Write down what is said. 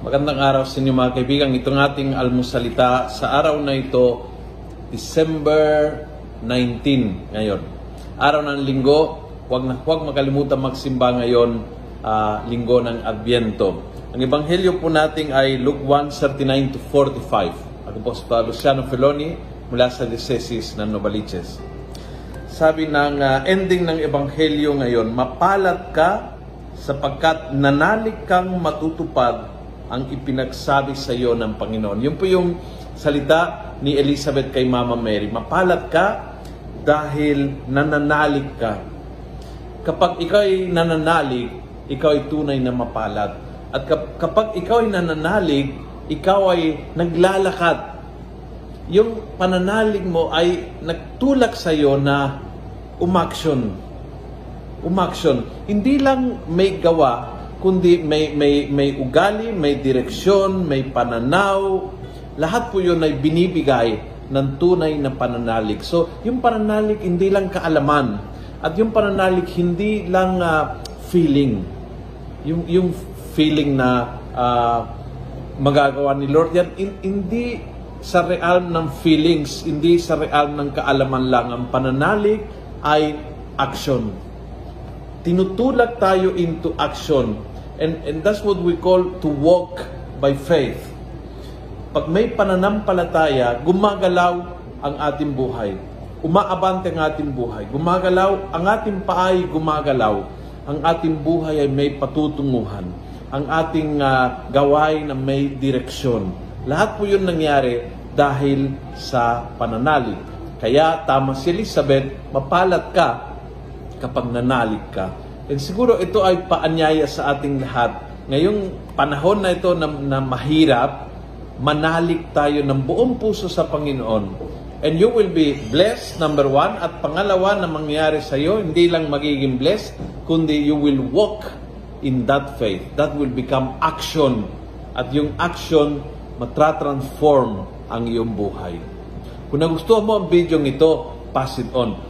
Magandang araw sa inyo mga kaibigan. Itong ating almusalita sa araw na ito, December 19 ngayon. Araw ng linggo, huwag na huwag makalimutan magsimba ngayon, ah, linggo ng Adviento. Ang ebanghelyo po natin ay Luke 1:39 to 45. Ako po si Pa Luciano Feloni mula sa Diocese ng Novaliches. Sabi ng ah, ending ng ebanghelyo ngayon, mapalat ka sapagkat nanalig kang matutupad ang ipinagsabi sa iyo ng Panginoon. Yun po yung salita ni Elizabeth kay Mama Mary. Mapalat ka dahil nananalig ka. Kapag ikaw ay nananalig, ikaw ay tunay na mapalad. At kap- kapag ikaw ay nananalig, ikaw ay naglalakad. Yung pananalig mo ay nagtulak sa iyo na umaksyon. Umaksyon. Hindi lang may gawa, kundi may, may, may ugali, may direksyon, may pananaw. Lahat po yun ay binibigay ng tunay na pananalig. So, yung pananalig hindi lang kaalaman. At yung pananalig hindi lang ah, feeling. Yung, yung feeling na ah, magagawa ni Lord yan, hin- hindi sa realm ng feelings, hindi sa realm ng kaalaman lang. Ang pananalig ay action. Tinutulak tayo into action. And, and that's what we call to walk by faith. Pag may pananampalataya, gumagalaw ang ating buhay. Umaabante ang ating buhay. Gumagalaw, ang ating paay gumagalaw. Ang ating buhay ay may patutunguhan. Ang ating ah, gaway na may direksyon. Lahat po yun nangyari dahil sa pananalig. Kaya tama si Elizabeth, mapalat ka kapag nanalig ka. And siguro ito ay paanyaya sa ating lahat. Ngayong panahon na ito na, na mahirap, manalig tayo ng buong puso sa Panginoon. And you will be blessed, number one. At pangalawa na mangyari sa iyo, hindi lang magiging blessed, kundi you will walk in that faith. That will become action. At yung action, matratransform ang iyong buhay. Kung nagustuhan mo ang video ito, pass it on.